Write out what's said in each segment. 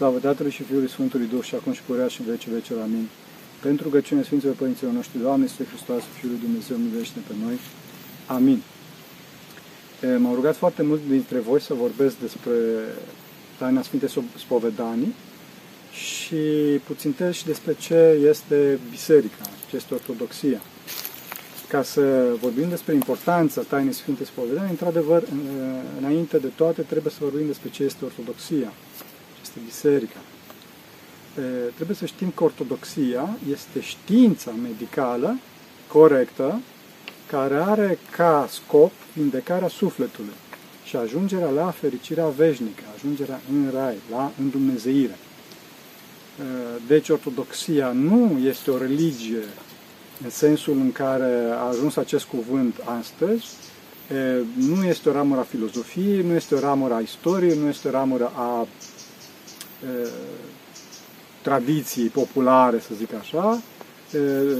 Slavă Tatălui și Fiului Sfântului Duh și acum și purea și în vecii vecilor. Amin. Pentru rugăciunea Sfinților Părinților noștri, Doamne, Sfântul Hristos, Fiul lui Dumnezeu, miluiește pe noi. Amin. M-au rugat foarte mult dintre voi să vorbesc despre taina Sfinte Spovedanii și puțin și despre ce este biserica, ce este ortodoxia. Ca să vorbim despre importanța tainei Sfinte Spovedanii, într-adevăr, înainte de toate, trebuie să vorbim despre ce este ortodoxia, ce este biserica. Trebuie să știm că ortodoxia este știința medicală corectă care are ca scop vindecarea sufletului și ajungerea la fericirea veșnică, ajungerea în rai, la îndumnezeire. Deci ortodoxia nu este o religie în sensul în care a ajuns acest cuvânt astăzi, nu este o ramură a filozofiei, nu este o ramură a istoriei, nu este o ramură a tradiției populare, să zic așa,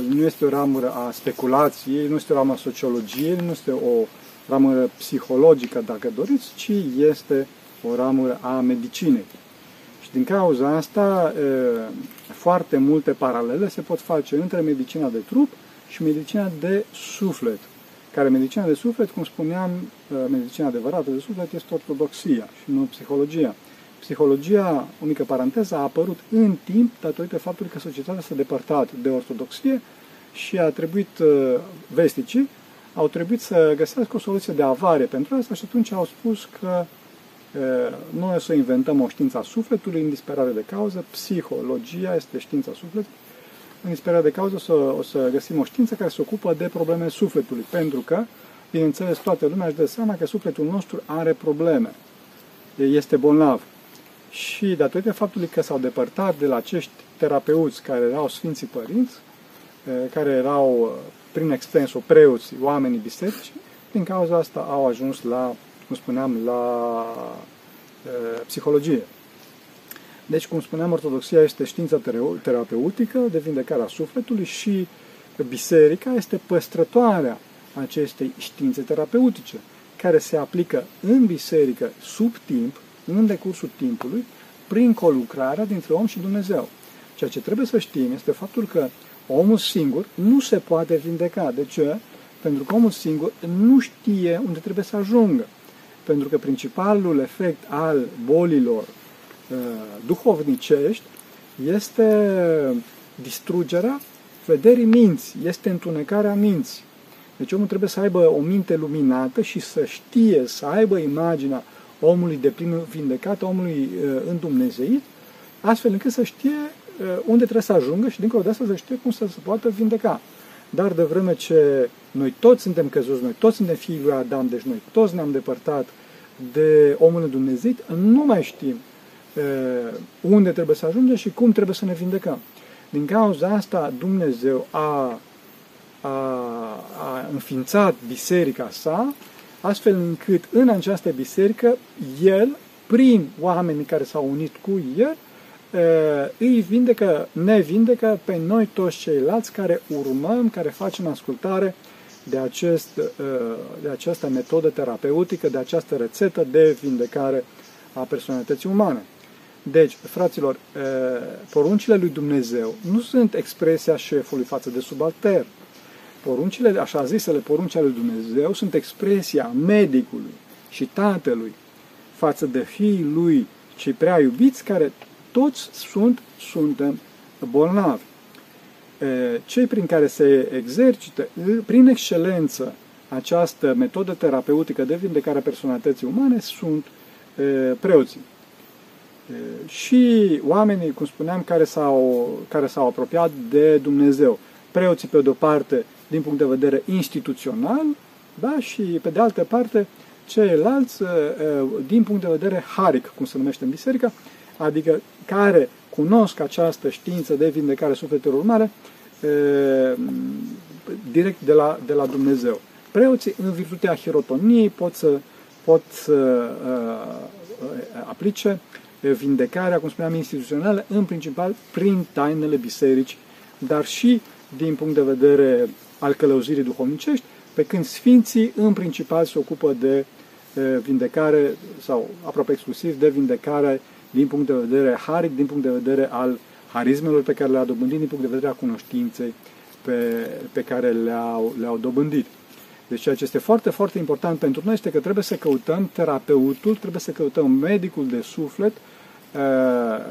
nu este o ramură a speculației, nu este o ramură a sociologiei, nu este o ramură psihologică, dacă doriți, ci este o ramură a medicinei. Și din cauza asta, foarte multe paralele se pot face între medicina de trup și medicina de suflet. Care medicina de suflet, cum spuneam, medicina adevărată de suflet este ortodoxia și nu psihologia. Psihologia, unică paranteză, a apărut în timp datorită faptului că societatea s-a depărtat de ortodoxie și a trebuit, uh, vesticii, au trebuit să găsească o soluție de avare pentru asta și atunci au spus că uh, noi o să inventăm o știință a sufletului în disperare de cauză, psihologia este știința sufletului, în disperare de cauză o să, o să găsim o știință care se ocupă de probleme sufletului, pentru că, bineînțeles, toată lumea își dă seama că sufletul nostru are probleme, este bolnav și datorită faptului că s-au depărtat de la acești terapeuți care erau Sfinții Părinți, care erau, prin extensul, preoții, oamenii biserici, din cauza asta au ajuns la, cum spuneam, la e, psihologie. Deci, cum spuneam, ortodoxia este știința terapeutică de vindecarea sufletului și biserica este păstrătoarea acestei științe terapeutice, care se aplică în biserică sub timp, în decursul timpului prin colucrarea dintre om și Dumnezeu. Ceea ce trebuie să știm este faptul că omul singur nu se poate vindeca. De ce? Pentru că omul singur nu știe unde trebuie să ajungă. Pentru că principalul efect al bolilor uh, duhovnicești este distrugerea vederii minți, este întunecarea minții. Deci omul trebuie să aibă o minte luminată și să știe, să aibă imaginea omului de plină vindecată, omului uh, îndumnezeit, astfel încât să știe uh, unde trebuie să ajungă și dincolo de asta să știe cum să se poată vindeca. Dar de vreme ce noi toți suntem căzuți, noi toți suntem fiii lui Adam, deci noi toți ne-am depărtat de omul îndumnezeit, nu mai știm uh, unde trebuie să ajungem și cum trebuie să ne vindecăm. Din cauza asta Dumnezeu a, a, a înființat biserica sa astfel încât în această biserică el, prin oamenii care s-au unit cu el, îi vindecă, ne vindecă pe noi toți ceilalți care urmăm, care facem ascultare de, acest, de această metodă terapeutică, de această rețetă de vindecare a personalității umane. Deci, fraților, poruncile lui Dumnezeu nu sunt expresia șefului față de subaltern, Poruncile, așa zisele porunci ale lui Dumnezeu, sunt expresia medicului și tatălui față de fiii lui cei prea iubiți, care toți sunt, suntem bolnavi. Cei prin care se exercită, prin excelență, această metodă terapeutică de vindecare a personalității umane sunt preoții. Și oamenii, cum spuneam, care s-au, care s-au apropiat de Dumnezeu. Preoții, pe de-o parte, din punct de vedere instituțional, da? și pe de altă parte ceilalți uh, uh, din punct de vedere haric, cum se numește în biserică, adică care cunosc această știință de vindecare sufletelor umane uh, direct de la, de la Dumnezeu. Preoții, în virtutea hirotoniei, pot să, pot să aplice vindecarea, cum spuneam, instituțională, în principal prin tainele biserici, dar și din punct de vedere al călăuzirii duhovnicești, pe când sfinții în principal se ocupă de vindecare sau aproape exclusiv de vindecare din punct de vedere haric, din punct de vedere al harismelor pe care le-a dobândit, din punct de vedere a cunoștinței pe, pe care le-au, le-au dobândit. Deci ceea ce este foarte, foarte important pentru noi este că trebuie să căutăm terapeutul, trebuie să căutăm medicul de suflet uh,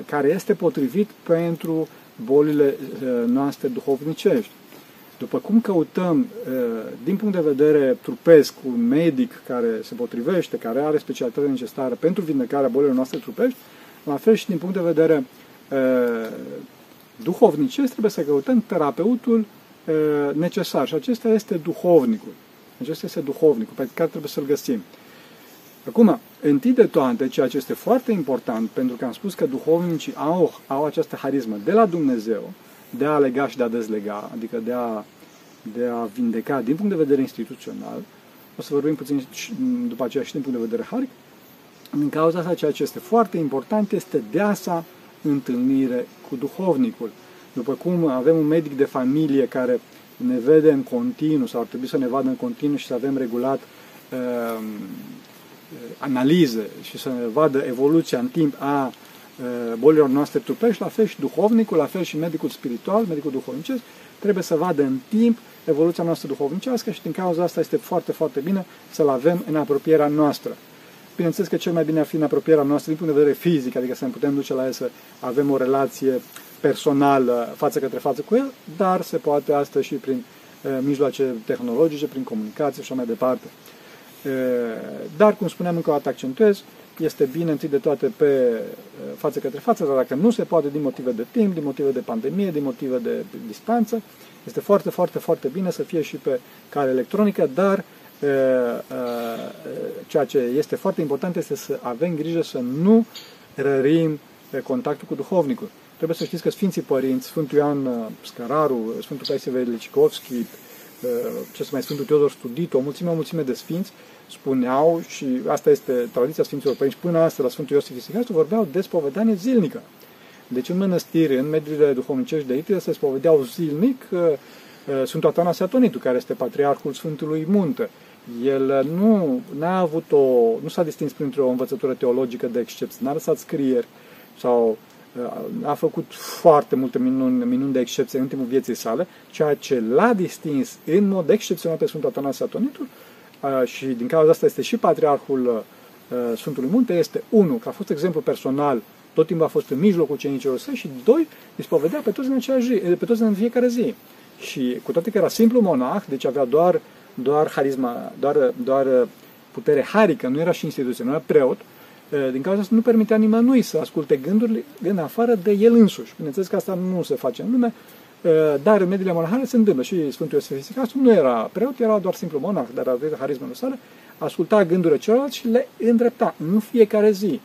care este potrivit pentru bolile uh, noastre duhovnicești. După cum căutăm, uh, din punct de vedere trupesc, un medic care se potrivește, care are specialitatea necesară pentru vindecarea bolilor noastre trupești, la fel și din punct de vedere duhovnicesc, trebuie să căutăm terapeutul necesar. Și acesta este duhovnicul. Acesta este duhovnicul pe care trebuie să-l găsim. Acum, întâi de toate, ceea ce este foarte important, pentru că am spus că duhovnicii au, au această harismă de la Dumnezeu, de a lega și de a dezlega, adică de a, de a vindeca din punct de vedere instituțional, o să vorbim puțin după aceea și din punct de vedere haric, din cauza asta, ceea ce este foarte important este deasa întâlnire cu duhovnicul. După cum avem un medic de familie care ne vede în continuu sau ar trebui să ne vadă în continuu și să avem regulat uh, analize și să ne vadă evoluția în timp a uh, bolilor noastre trupești, la fel și duhovnicul, la fel și medicul spiritual, medicul duhovnicesc, trebuie să vadă în timp evoluția noastră duhovnicească și din cauza asta este foarte, foarte bine să-l avem în apropierea noastră. Bineînțeles că cel mai bine ar fi în apropierea noastră din punct de vedere fizic, adică să ne putem duce la el să avem o relație personal față către față cu el, dar se poate asta și prin uh, mijloace tehnologice, prin comunicație și așa mai departe. Uh, dar, cum spuneam, încă o dată accentuez, este bine întâi de toate pe uh, față către față, dar dacă nu se poate din motive de timp, din motive de pandemie, din motive de distanță, este foarte, foarte, foarte bine să fie și pe cale electronică, dar ceea ce este foarte important este să avem grijă să nu rărim contactul cu duhovnicul. Trebuie să știți că Sfinții Părinți, Sfântul Ioan uh, Scăraru, Sfântul Paisie Velicicovski, uh, ce să mai Sfântul Teodor Studit, o mulțime, o mulțime de sfinți, spuneau, și asta este tradiția Sfinților Părinți, până astăzi la Sfântul Iosif Isicastu, vorbeau de spovedanie zilnică. Deci în mănăstiri, în mediile duhovnicești de aici, se spovedeau zilnic uh, Sfântul Atanasie Atonitu, care este patriarhul Sfântului Munte. El nu a avut o, nu s-a distins printr-o învățătură teologică de excepție, n-a lăsat scrieri sau a făcut foarte multe minuni, minuni de excepție în timpul vieții sale, ceea ce l-a distins în mod excepțional pe Sfântul Atanasie Atonitul și din cauza asta este și patriarhul Sfântului Munte, este unul, că a fost exemplu personal, tot timpul a fost în mijlocul cenicilor săi și doi, îi spovedea pe toți în, aceeași zi, pe toți în fiecare zi. Și cu toate că era simplu monah, deci avea doar, doar harisma, doar, doar putere harică, nu era și instituție, nu era preot, Eh, din cauza asta nu permitea nimănui să asculte gândurile în afară de el însuși. Bineînțeles că asta nu se face în lume, eh, dar în mediile monahale se întâmplă. Și Sfântul Iosif Isicastu nu era preot, era doar simplu monah, dar avea harismele sale, asculta gândurile celorlalți și le îndrepta în fiecare zi.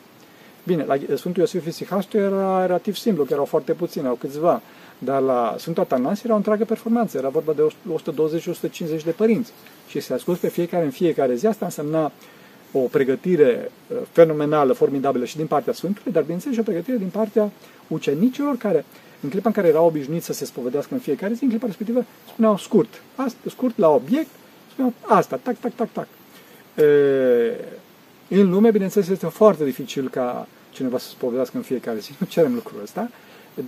Bine, la Sfântul Iosif Isicastu era relativ simplu, că erau foarte puțini, au câțiva, dar la Sfântul Atanas era o întreagă performanță, era vorba de 120-150 de părinți. Și se ascult pe fiecare în fiecare zi, asta însemna o pregătire uh, fenomenală, formidabilă și din partea Sfântului, dar bineînțeles și o pregătire din partea ucenicilor care, în clipa în care erau obișnuiți să se spovedească în fiecare zi, în clipa respectivă spuneau scurt, asta, scurt la obiect, spuneau asta, tac, tac, tac, tac. E, în lume, bineînțeles, este foarte dificil ca cineva să se spovedească în fiecare zi, nu cerem lucrul ăsta,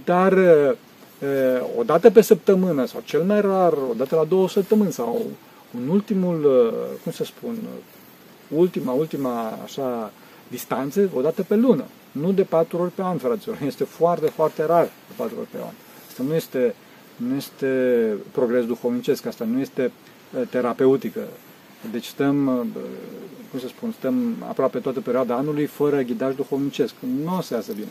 dar e, o dată pe săptămână sau cel mai rar, o dată la două săptămâni sau în ultimul, cum să spun, ultima, ultima așa distanță o dată pe lună. Nu de patru ori pe an, fraților. Este foarte, foarte rar de patru ori pe an. Asta nu este, nu este progres duhovnicesc, asta nu este terapeutică. Deci stăm, cum să spun, stăm aproape toată perioada anului fără ghidaj duhovnicesc. Nu o să iasă bine.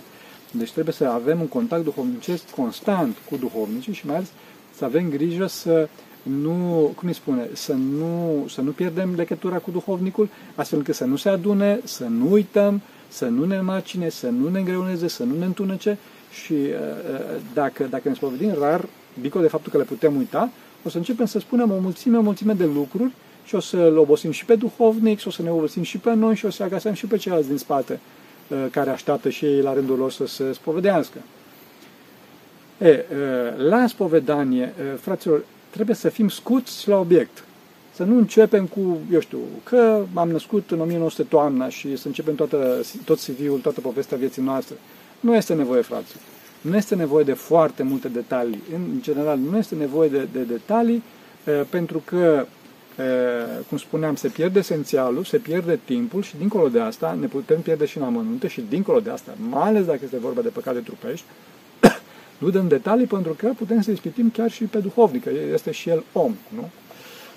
Deci trebuie să avem un contact duhovnicesc constant cu duhovnicii și mai ales să avem grijă să nu, cum îi spune, să nu, să nu pierdem legătura cu duhovnicul, astfel încât să nu se adune, să nu uităm, să nu ne macine, să nu ne îngreuneze, să nu ne întunece și uh, uh, dacă, dacă ne spovedim rar, dincolo de faptul că le putem uita, o să începem să spunem o mulțime, o mulțime de lucruri și o să-l obosim și pe duhovnic, și o să ne obosim și pe noi și o să agasăm și pe ceilalți din spate uh, care așteaptă și ei la rândul lor să se spovedească. E, la spovedanie, fraților, trebuie să fim scuți la obiect. Să nu începem cu, eu știu, că am născut în 1900 toamna și să începem toată, tot CV-ul, toată povestea vieții noastre. Nu este nevoie, frații. Nu este nevoie de foarte multe detalii. În general, nu este nevoie de, de detalii pentru că, cum spuneam, se pierde esențialul, se pierde timpul și dincolo de asta ne putem pierde și în amănunte și dincolo de asta, mai ales dacă este vorba de păcate trupești, nu dăm detalii pentru că putem să ispitim chiar și pe duhovnic, că este și el om, nu?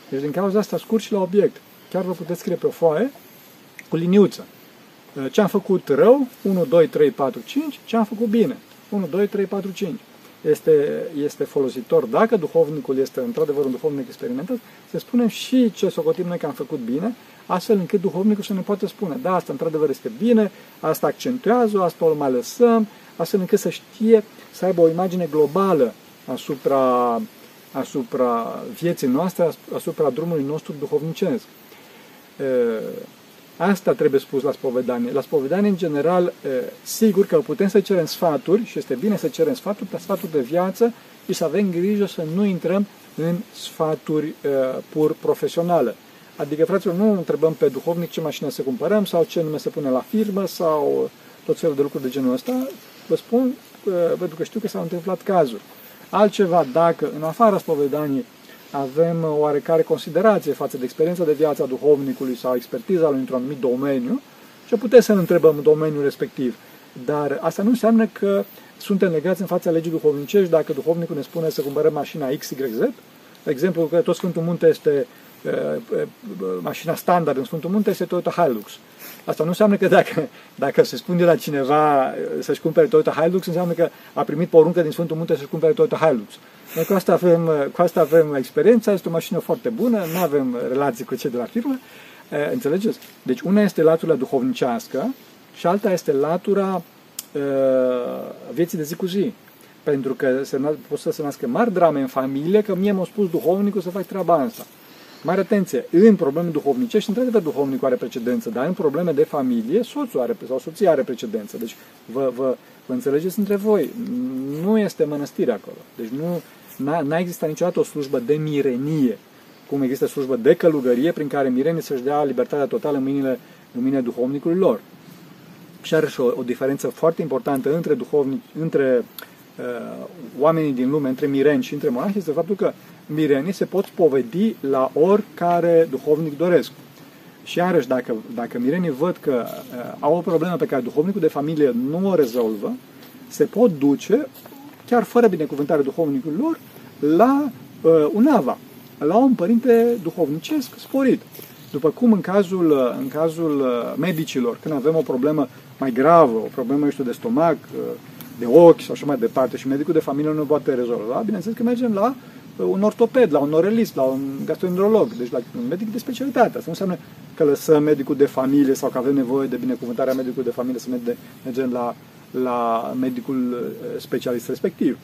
Deci din cauza asta scurt și la obiect. Chiar vă puteți scrie pe o foaie cu liniuță. Ce am făcut rău, 1, 2, 3, 4, 5, ce am făcut bine, 1, 2, 3, 4, 5 este, este folositor, dacă duhovnicul este într-adevăr un duhovnic experimentat, să spunem și ce socotim noi că am făcut bine, astfel încât duhovnicul să ne poată spune, da, asta într-adevăr este bine, asta accentuează, asta o mai lăsăm, astfel încât să știe, să aibă o imagine globală asupra, asupra vieții noastre, asupra drumului nostru duhovnicesc. Asta trebuie spus la spovedanie. La spovedanie, în general, sigur că putem să cerem sfaturi și este bine să cerem sfaturi, dar sfaturi de viață și să avem grijă să nu intrăm în sfaturi pur profesionale. Adică, fraților, nu întrebăm pe duhovnic ce mașină să cumpărăm sau ce nume să punem la firmă sau tot felul de lucruri de genul ăsta. Vă spun, pentru că știu că s-au întâmplat cazuri. Altceva, dacă în afara spovedaniei avem oarecare considerație față de experiența de viață a duhovnicului sau expertiza lui într-un anumit domeniu, ce putem să ne întrebăm în domeniul respectiv. Dar asta nu înseamnă că suntem legați în fața legii duhovnicești dacă duhovnicul ne spune să cumpărăm mașina XYZ. De exemplu, că tot Sfântul Munte este mașina standard în Sfântul Munte este Toyota Hilux. Asta nu înseamnă că dacă, dacă se spune la cineva să-și cumpere Toyota Hilux, înseamnă că a primit poruncă din Sfântul Munte să-și cumpere Toyota Hilux. Noi cu asta avem, cu asta avem experiența, este o mașină foarte bună, nu avem relații cu cei de la firmă. Înțelegeți? Deci una este latura duhovnicească și alta este latura uh, vieții de zi cu zi. Pentru că se, pot să se nască mari drame în familie, că mie m-a spus duhovnicul să fac treaba asta. Mare atenție, în probleme duhovnicești, într-adevăr duhovnicul are precedență, dar în probleme de familie, soțul are, sau soția are precedență. Deci vă, vă, vă înțelegeți între voi, nu este mănăstire acolo. Deci nu, n-a existat niciodată o slujbă de mirenie, cum există slujbă de călugărie, prin care mirenii să-și dea libertatea totală în mâinile, în mâinile duhovnicului lor. Și are și o, o diferență foarte importantă între duhovnici, între uh, oamenii din lume, între mireni și între monahi, este faptul că mirenii se pot povedi la oricare duhovnic doresc. Și iarăși, dacă, dacă mirenii văd că uh, au o problemă pe care duhovnicul de familie nu o rezolvă, se pot duce, chiar fără binecuvântare duhovnicului lor, la uh, un ava, la un părinte duhovnicesc sporit. După cum în cazul, uh, în cazul uh, medicilor, când avem o problemă mai gravă, o problemă, eu știu, de stomac, uh, de ochi sau așa mai departe și medicul de familie nu poate rezolva, bineînțeles că mergem la un ortoped, la un orelist, la un gastroenterolog, deci la un medic de specialitate. Asta nu înseamnă că lăsăm medicul de familie sau că avem nevoie de binecuvântarea medicului de familie să mergem la, la medicul specialist respectiv.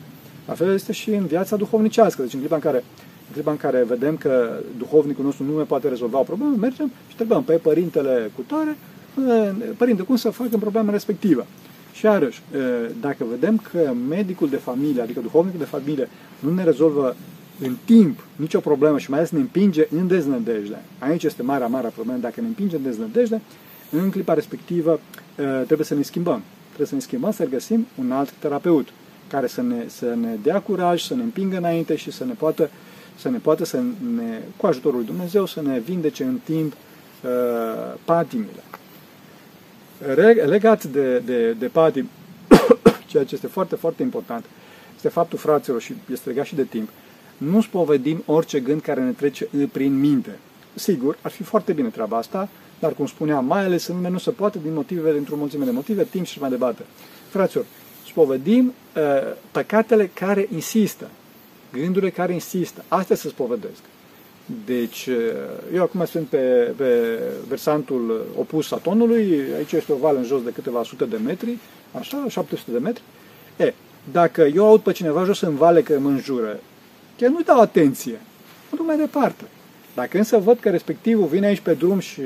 La fel este și în viața duhovnicească. Deci în clipa în care, în clipa în care vedem că duhovnicul nostru nu mai poate rezolva o problemă, mergem și întrebăm pe părintele cu tare, părinte, cum să fac în problema respectivă? Și iarăși, dacă vedem că medicul de familie, adică duhovnicul de familie, nu ne rezolvă în timp nicio problemă și mai ales ne împinge în deznădejde, aici este marea, marea problemă, dacă ne împinge în deznădejde, în clipa respectivă trebuie să ne schimbăm. Trebuie să ne schimbăm, să găsim un alt terapeut care să ne, să ne dea curaj, să ne împingă înainte și să ne poată, să ne poată să ne, cu ajutorul lui Dumnezeu, să ne vindece în timp uh, patimile. Legat de, de, de patim, ceea ce este foarte, foarte important, este faptul, fraților, și este legat și de timp, nu spovedim orice gând care ne trece prin minte. Sigur, ar fi foarte bine treaba asta, dar cum spuneam, mai ales în lume nu se poate din motive, dintr-o mulțime de motive, timp și mai departe. Fraților, spovedim uh, păcatele care insistă, gândurile care insistă. Astea se spovedesc. Deci, uh, eu acum sunt pe, pe versantul opus Satonului, aici este o vale în jos de câteva sute de metri, așa, 700 de metri. E, dacă eu aud pe cineva jos în vale că mă înjură, chiar nu dau atenție, mă duc mai departe. Dacă însă văd că respectivul vine aici pe drum și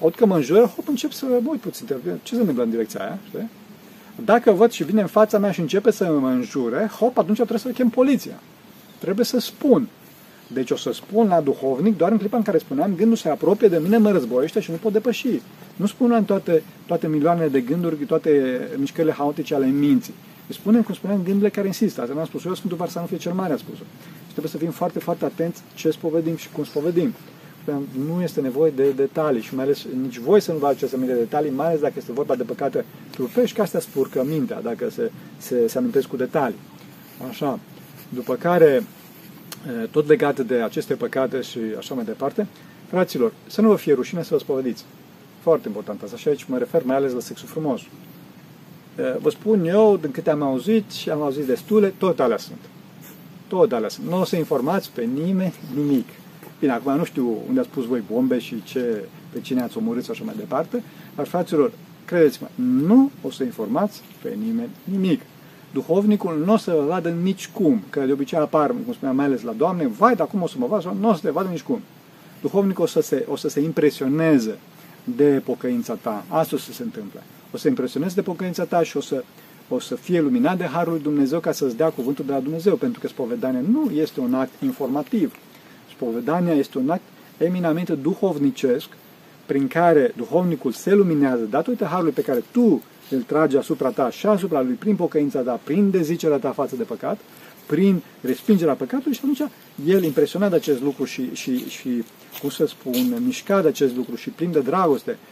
aud că mă înjură, hop, încep să mă uit puțin, ce se întâmplă în direcția aia, știi? Dacă văd și vine în fața mea și începe să mă înjure, hop, atunci trebuie să chem poliția. Trebuie să spun. Deci o să spun la duhovnic doar în clipa în care spuneam gândul se apropie de mine, mă războiește și nu pot depăși. Nu spunem toate, toate milioanele de gânduri, toate mișcările haotice ale minții. Îi spunem, cum spuneam, gândurile care insistă. Asta mi-a spus eu, Sfântul Varsa fie cel Mare a spus-o. Și trebuie să fim foarte, foarte atenți ce spovedim și cum spovedim. Nu este nevoie de detalii și mai ales nici voi să nu vă aduceți aminte de detalii, mai ales dacă este vorba de păcate trupești, că astea spurcă mintea, dacă se, se, se amintesc cu detalii. Așa. După care, tot legat de aceste păcate și așa mai departe, fraților, să nu vă fie rușine să vă spovediți. Foarte important asta. Și aici mă refer mai ales la sexul frumos. Vă spun eu, din câte am auzit și am auzit destule, tot alea sunt. Tot alea sunt. Nu o să informați pe nimeni nimic. Bine, acum nu știu unde ați pus voi bombe și ce, pe cine ați omorât și așa mai departe, dar fraților, credeți-mă, nu o să informați pe nimeni nimic. Duhovnicul nu o să vă vadă nici cum, că de obicei apar, cum spuneam, mai ales la Doamne, vai, dar cum o să mă vadă? Nu o să te vadă nici cum. Duhovnicul o să se, o să se impresioneze de pocăința ta. Asta o să se întâmple. O să impresioneze de pocăința ta și o să, o să fie luminat de Harul lui Dumnezeu ca să-ți dea cuvântul de la Dumnezeu, pentru că spovedania nu este un act informativ. Spovedania este un act eminamente duhovnicesc, prin care duhovnicul se luminează datorită Harului pe care tu îl tragi asupra ta și asupra lui prin pocăința ta, prin dezicerea ta față de păcat, prin respingerea păcatului și atunci el impresionat de acest lucru și, și, și cum să spun, mișcat de acest lucru și plin de dragoste, uh,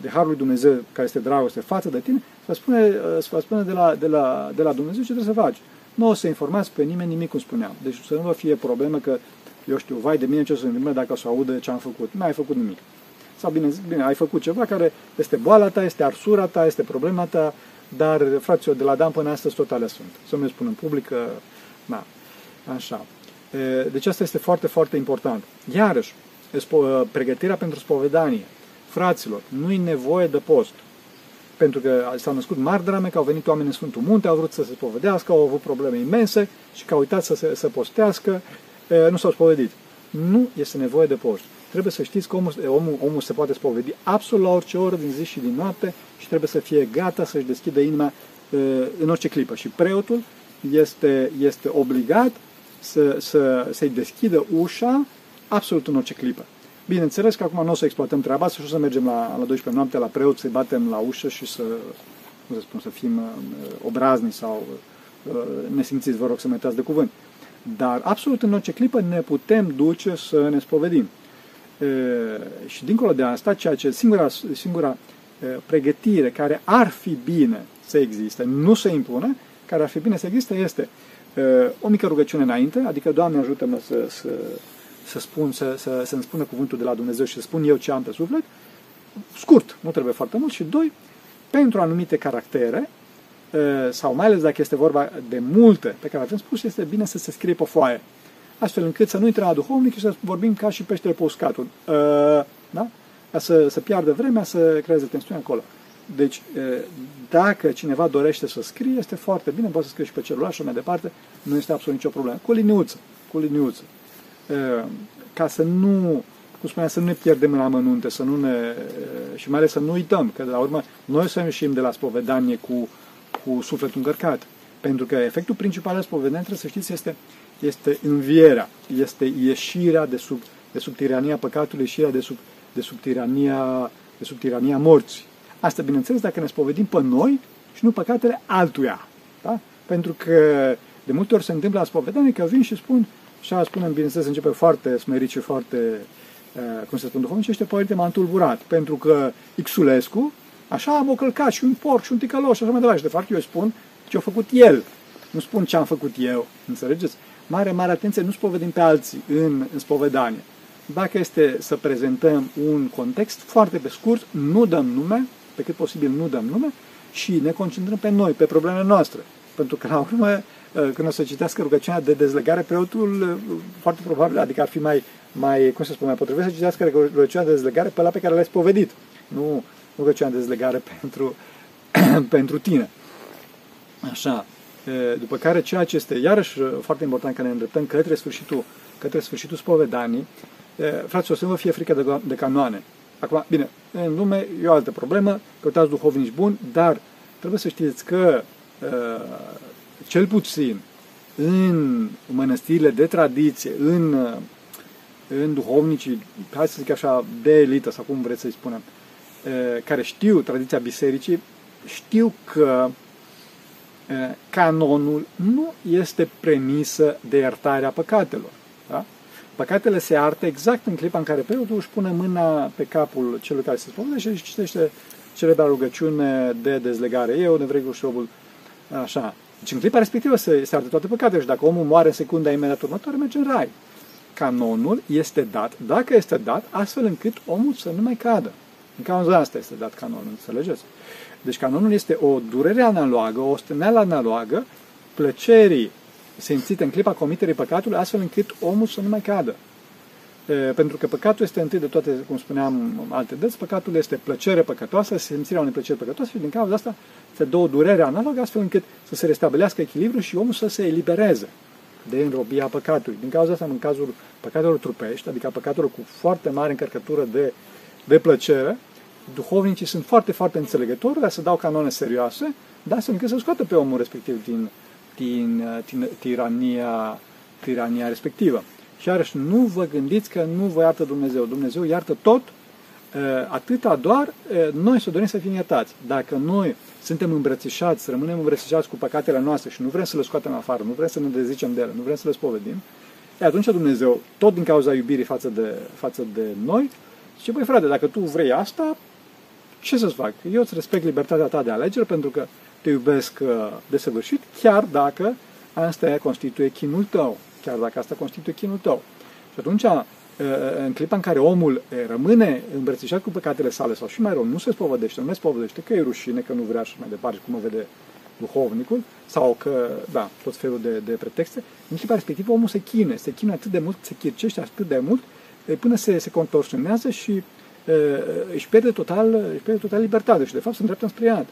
de Harul lui Dumnezeu, care este dragoste față de tine, să spune, uh, să spune de, la, de, la, de la Dumnezeu ce trebuie să faci. Nu o să informați pe nimeni nimic, cum spuneam. Deci să nu vă fie problemă că, eu știu, vai de mine ce o să întâmple dacă o să audă ce am făcut. Nu ai făcut nimic. Sau bine, bine, ai făcut ceva care este boala ta, este arsura ta, este problema ta, dar, fraților, de la Dan până astăzi tot alea sunt. Să nu spun în public că, na, așa. Deci asta este foarte, foarte important. Iarăși, pregătirea pentru spovedanie. Fraților, nu e nevoie de post. Pentru că s-au născut mari drame, că au venit oameni în Sfântul Munte, au vrut să se spovedească, au avut probleme imense și că au uitat să, se, să postească, nu s-au spovedit. Nu este nevoie de post. Trebuie să știți că omul, omul, omul se poate spovedi absolut la orice oră din zi și din noapte și trebuie să fie gata să-și deschidă inima în orice clipă. Și preotul este, este obligat să, să, să-i deschidă ușa absolut în orice clipă. Bineînțeles că acum nu o să exploatăm treaba asta și o să mergem la, la 12 noapte la preot, să-i batem la ușă și să, cum să spun, să fim uh, obrazni sau uh, nesimțiți, vă rog să mă de cuvânt. Dar absolut în orice clipă ne putem duce să ne spovedim. E, și dincolo de asta, ceea ce singura, singura e, pregătire care ar fi bine să existe, nu se impune, care ar fi bine să existe, este o mică rugăciune înainte, adică Doamne ajută-mă să, să, să spun, să, să, să-mi spună cuvântul de la Dumnezeu și să spun eu ce am pe suflet, scurt, nu trebuie foarte mult, și doi, pentru anumite caractere, sau mai ales dacă este vorba de multe pe care avem spus, este bine să se scrie pe foaie, astfel încât să nu intre la duhovnic și să vorbim ca și peștele pe uscatul. Da? Ca să, să piardă vremea, să creeze tensiune acolo. Deci, dacă cineva dorește să scrie, este foarte bine, poate să scrie și pe celular și mai departe, nu este absolut nicio problemă. Cu liniuță, cu liniuță. Ca să nu, cum spunea, să nu ne pierdem în amănunte, să nu ne, și mai ales să nu uităm, că de la urmă noi să ieșim de la spovedanie cu, cu sufletul încărcat. Pentru că efectul principal al spovedaniei, trebuie să știți, este, este învierea, este ieșirea de sub, de sub tirania păcatului, ieșirea de sub, de sub tirania, de sub tirania morții. Asta, bineînțeles, dacă ne spovedim pe noi și nu păcatele altuia. Da? Pentru că de multe ori se întâmplă la spovedanie că vin și spun, și a spune, bineînțeles, începe foarte smerit și foarte, uh, cum se spun, duhovnic, și părinte m-a întulburat, pentru că Xulescu, așa am o călcat și un porc și un ticăloș și așa mai departe. Și de fapt eu spun ce a făcut el. Nu spun ce am făcut eu. Înțelegeți? Mare, mare atenție, nu spovedim pe alții în, în spovedanie. Dacă este să prezentăm un context foarte pe scurt, nu dăm nume, pe cât posibil nu dăm nume și ne concentrăm pe noi, pe problemele noastre. Pentru că, la urmă, uh, când o să citească rugăciunea de dezlegare, preotul, uh, foarte probabil, adică ar fi mai, mai cum să spun, mai potrivit să citească rugăciunea de dezlegare pe la pe care l-ai spovedit. Nu rugăciunea de dezlegare pentru, pentru tine. Așa. După care ceea ce este, iarăși, uh, foarte important că ne îndreptăm către sfârșitul, către sfârșitul spovedanii, fraților, să nu vă fie frică de, de canoane. Acum, bine, în lume e o altă problemă, căutați duhovnici buni, dar trebuie să știți că uh, cel puțin în mănăstirile de tradiție, în, în duhovnicii, hai să zic așa, de elită, sau cum vreți să-i spunem, care știu tradiția bisericii, știu că canonul nu este premisă de iertarea păcatelor. Da? Păcatele se artă exact în clipa în care preotul își pune mâna pe capul celui care se spovedește și citește celebra rugăciune de dezlegare. Eu, nevregul și robul, așa. Deci în clipa respectivă se, se arde toate păcatele și dacă omul moare în secunda imediat următoare, merge în rai. Canonul este dat, dacă este dat, astfel încât omul să nu mai cadă. În cauza asta este dat canonul, înțelegeți? Deci canonul este o durere analogă, o stâneală analogă plăcerii simțite în clipa comiterii păcatului, astfel încât omul să nu mai cadă. E, pentru că păcatul este întâi de toate, cum spuneam alte dăți, păcatul este plăcere păcătoasă, simțirea unei plăceri păcătoase și din cauza asta se dă o durere analogă, astfel încât să se restabilească echilibru și omul să se elibereze de înrobia păcatului. Din cauza asta, în cazul păcatelor trupești, adică păcatelor cu foarte mare încărcătură de, de plăcere, duhovnicii sunt foarte, foarte înțelegători, dar să dau canone serioase, dar să încât să scoată pe omul respectiv din, din, din tirania, tirania respectivă. Și iarăși, nu vă gândiți că nu vă iartă Dumnezeu. Dumnezeu iartă tot, atâta doar noi să dorim să fim iertați. Dacă noi suntem îmbrățișați, rămânem îmbrățișați cu păcatele noastre și nu vrem să le scoatem afară, nu vrem să ne dezicem de ele, nu vrem să le spovedim, e, atunci Dumnezeu, tot din cauza iubirii față de, față de noi, zice, băi frate, dacă tu vrei asta, ce să-ți fac? Eu îți respect libertatea ta de alegere pentru că te iubesc uh, de săvârșit, chiar dacă asta constituie chinul tău. Chiar dacă asta constituie chinul tău. Și atunci, uh, în clipa în care omul uh, rămâne îmbrățișat cu păcatele sale sau și mai rău, nu se spovădește, nu se spovădește că e rușine, că nu vrea și mai departe, cum o vede duhovnicul, sau că, da, tot felul de, de pretexte, în clipa respectivă omul se chine, se chine atât de mult, se chircește atât de mult, până se, se contorsionează și își pierde total, își pierde total libertatea și de fapt se îndreaptă spre iad.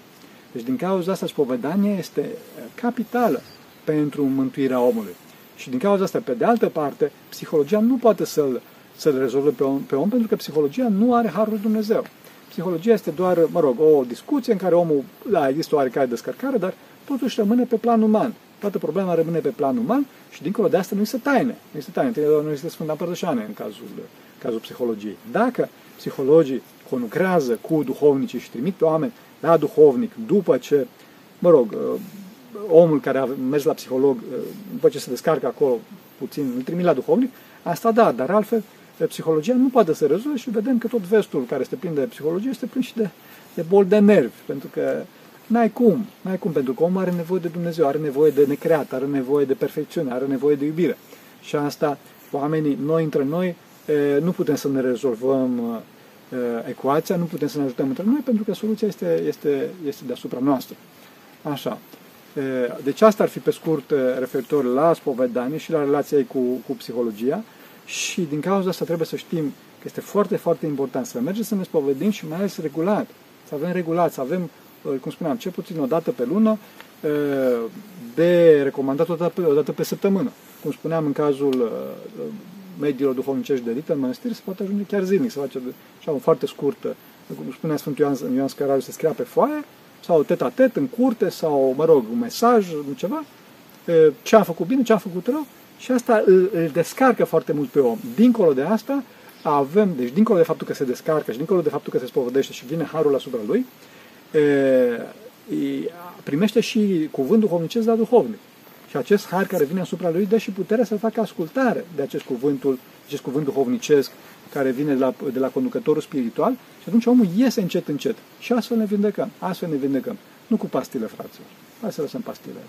Deci din cauza asta spovedania este capitală pentru mântuirea omului. Și din cauza asta, pe de altă parte, psihologia nu poate să-l, să-l rezolve pe om, pe om, pentru că psihologia nu are Harul lui Dumnezeu. Psihologia este doar, mă rog, o discuție în care omul, da, există o oarecare descărcare, dar totuși rămâne pe plan uman. Toată problema rămâne pe plan uman și dincolo de asta nu este taine. Nu este taine, nu este Sfânta Împărtășane în cazul, cazul psihologiei. Dacă psihologii conlucrează cu duhovnicii și trimit pe oameni la duhovnic după ce, mă rog, uh, omul care a mers la psiholog, uh, după ce se descarcă acolo puțin, îl trimit la duhovnic, asta da, dar altfel psihologia nu poate să rezolve și vedem că tot vestul care este plin de psihologie este plin și de, de bol de nervi, pentru că n-ai cum, n-ai cum, pentru că omul are nevoie de Dumnezeu, are nevoie de necreat, are nevoie de perfecțiune, are nevoie de iubire. Și asta, oamenii, noi între noi, nu putem să ne rezolvăm ecuația, nu putem să ne ajutăm între noi, pentru că soluția este, este, este deasupra noastră. Așa. Deci asta ar fi pe scurt referitor la spovedanie și la relația ei cu, cu psihologia și din cauza asta trebuie să știm că este foarte, foarte important să mergem să ne spovedim și mai ales regulat. Să avem regulat, să avem, cum spuneam, cel puțin o dată pe lună, de recomandat o dată pe, o dată pe săptămână. Cum spuneam în cazul mediilor duhovnicești de elită în mănăstiri se poate ajunge chiar zilnic, să face așa o foarte scurtă, cum spunea Sfântul Ioan, Ioan Scărariu, se scria pe foaie, sau tet-a-tet, în curte, sau, mă rog, un mesaj, ceva, ce a făcut bine, ce a făcut rău, și asta îl, îl descarcă foarte mult pe om. Dincolo de asta, avem, deci dincolo de faptul că se descarcă și dincolo de faptul că se spovedește și vine harul asupra lui, e, primește și cuvântul duhovnicesc la duhovnic. Și acest har care vine asupra lui dă și puterea să facă ascultare de acest cuvântul, acest cuvânt duhovnicesc care vine de la, de la conducătorul spiritual și atunci omul iese încet, încet. Și astfel ne vindecăm. Astfel ne vindecăm. Nu cu pastile, fraților. Hai să lăsăm pastile.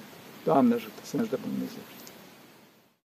Doamne ajută, să ne ajute Dumnezeu.